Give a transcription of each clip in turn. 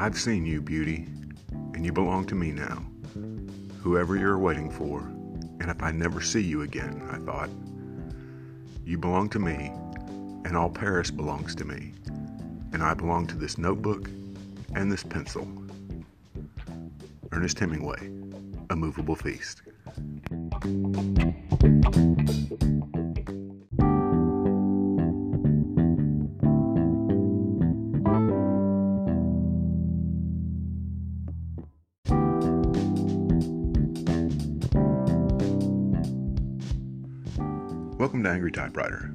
I've seen you, beauty, and you belong to me now. Whoever you're waiting for, and if I never see you again, I thought. You belong to me, and all Paris belongs to me, and I belong to this notebook and this pencil. Ernest Hemingway, A Moveable Feast. Welcome to Angry Typewriter,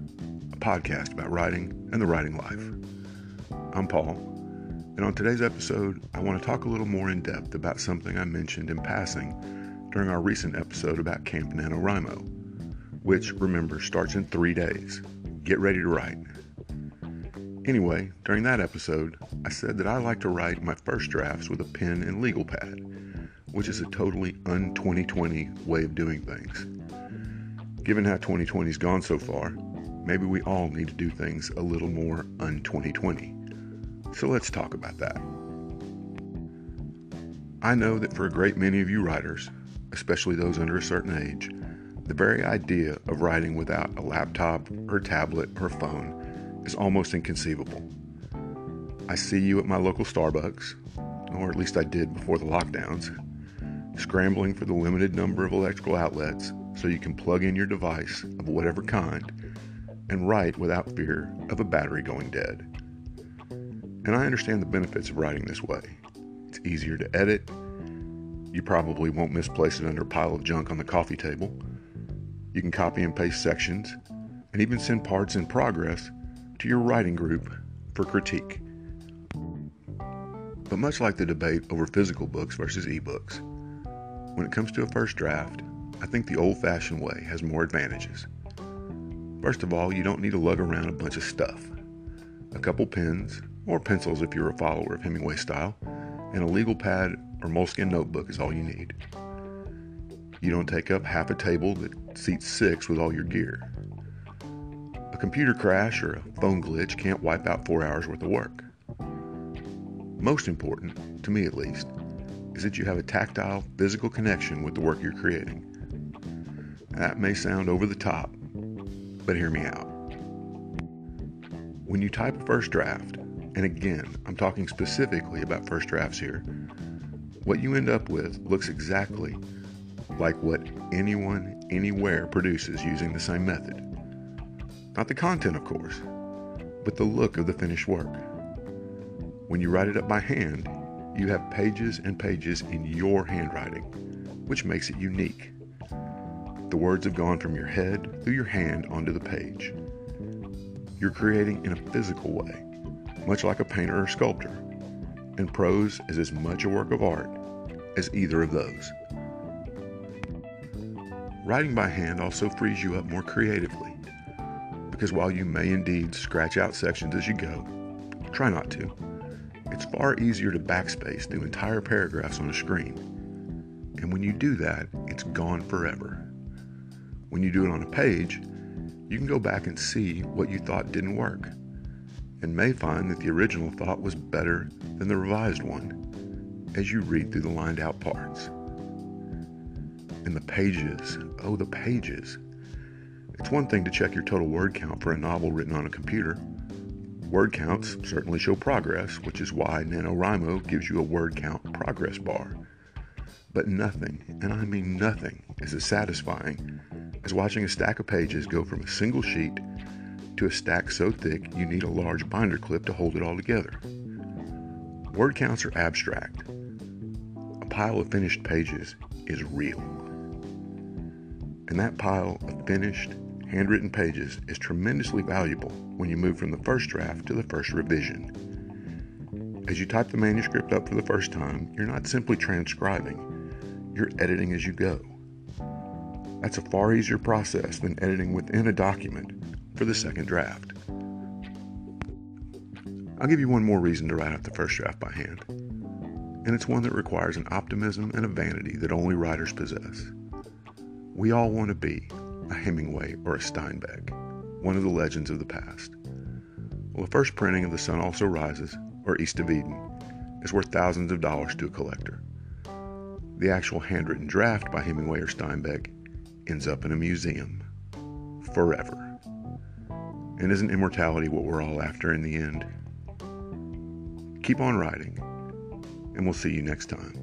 a podcast about writing and the writing life. I'm Paul, and on today's episode, I want to talk a little more in depth about something I mentioned in passing during our recent episode about Camp NaNoWriMo, which, remember, starts in three days. Get ready to write. Anyway, during that episode, I said that I like to write my first drafts with a pen and legal pad, which is a totally un 2020 way of doing things. Given how 2020's gone so far, maybe we all need to do things a little more un 2020. So let's talk about that. I know that for a great many of you writers, especially those under a certain age, the very idea of writing without a laptop or tablet or phone is almost inconceivable. I see you at my local Starbucks, or at least I did before the lockdowns, scrambling for the limited number of electrical outlets so you can plug in your device of whatever kind and write without fear of a battery going dead. And I understand the benefits of writing this way. It's easier to edit. You probably won't misplace it under a pile of junk on the coffee table. You can copy and paste sections and even send parts in progress to your writing group for critique. But much like the debate over physical books versus ebooks, when it comes to a first draft, I think the old fashioned way has more advantages. First of all, you don't need to lug around a bunch of stuff. A couple pens, or pencils if you're a follower of Hemingway style, and a legal pad or moleskin notebook is all you need. You don't take up half a table that seats six with all your gear. A computer crash or a phone glitch can't wipe out four hours worth of work. Most important, to me at least, is that you have a tactile, physical connection with the work you're creating. That may sound over the top, but hear me out. When you type a first draft, and again, I'm talking specifically about first drafts here, what you end up with looks exactly like what anyone, anywhere produces using the same method. Not the content, of course, but the look of the finished work. When you write it up by hand, you have pages and pages in your handwriting, which makes it unique. The words have gone from your head through your hand onto the page. You're creating in a physical way, much like a painter or sculptor, and prose is as much a work of art as either of those. Writing by hand also frees you up more creatively, because while you may indeed scratch out sections as you go, try not to. It's far easier to backspace through entire paragraphs on a screen. And when you do that, it's gone forever. When you do it on a page, you can go back and see what you thought didn't work, and may find that the original thought was better than the revised one as you read through the lined out parts. And the pages, oh, the pages. It's one thing to check your total word count for a novel written on a computer. Word counts certainly show progress, which is why NaNoWriMo gives you a word count progress bar. But nothing, and I mean nothing, is as satisfying as watching a stack of pages go from a single sheet to a stack so thick you need a large binder clip to hold it all together. Word counts are abstract. A pile of finished pages is real. And that pile of finished, handwritten pages is tremendously valuable when you move from the first draft to the first revision. As you type the manuscript up for the first time, you're not simply transcribing, you're editing as you go. That's a far easier process than editing within a document for the second draft. I'll give you one more reason to write out the first draft by hand, and it's one that requires an optimism and a vanity that only writers possess. We all want to be a Hemingway or a Steinbeck, one of the legends of the past. Well, the first printing of The Sun Also Rises, or East of Eden, is worth thousands of dollars to a collector. The actual handwritten draft by Hemingway or Steinbeck ends up in a museum forever. And isn't immortality what we're all after in the end? Keep on writing, and we'll see you next time.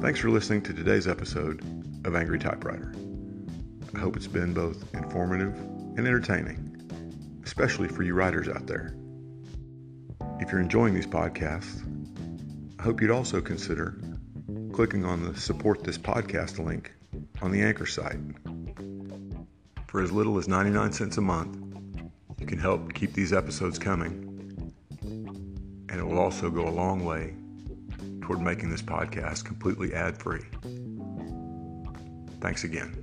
Thanks for listening to today's episode of Angry Typewriter. I hope it's been both informative and entertaining, especially for you writers out there. If you're enjoying these podcasts, I hope you'd also consider clicking on the support this podcast link on the Anchor site. For as little as 99 cents a month, you can help keep these episodes coming, and it will also go a long way toward making this podcast completely ad free. Thanks again.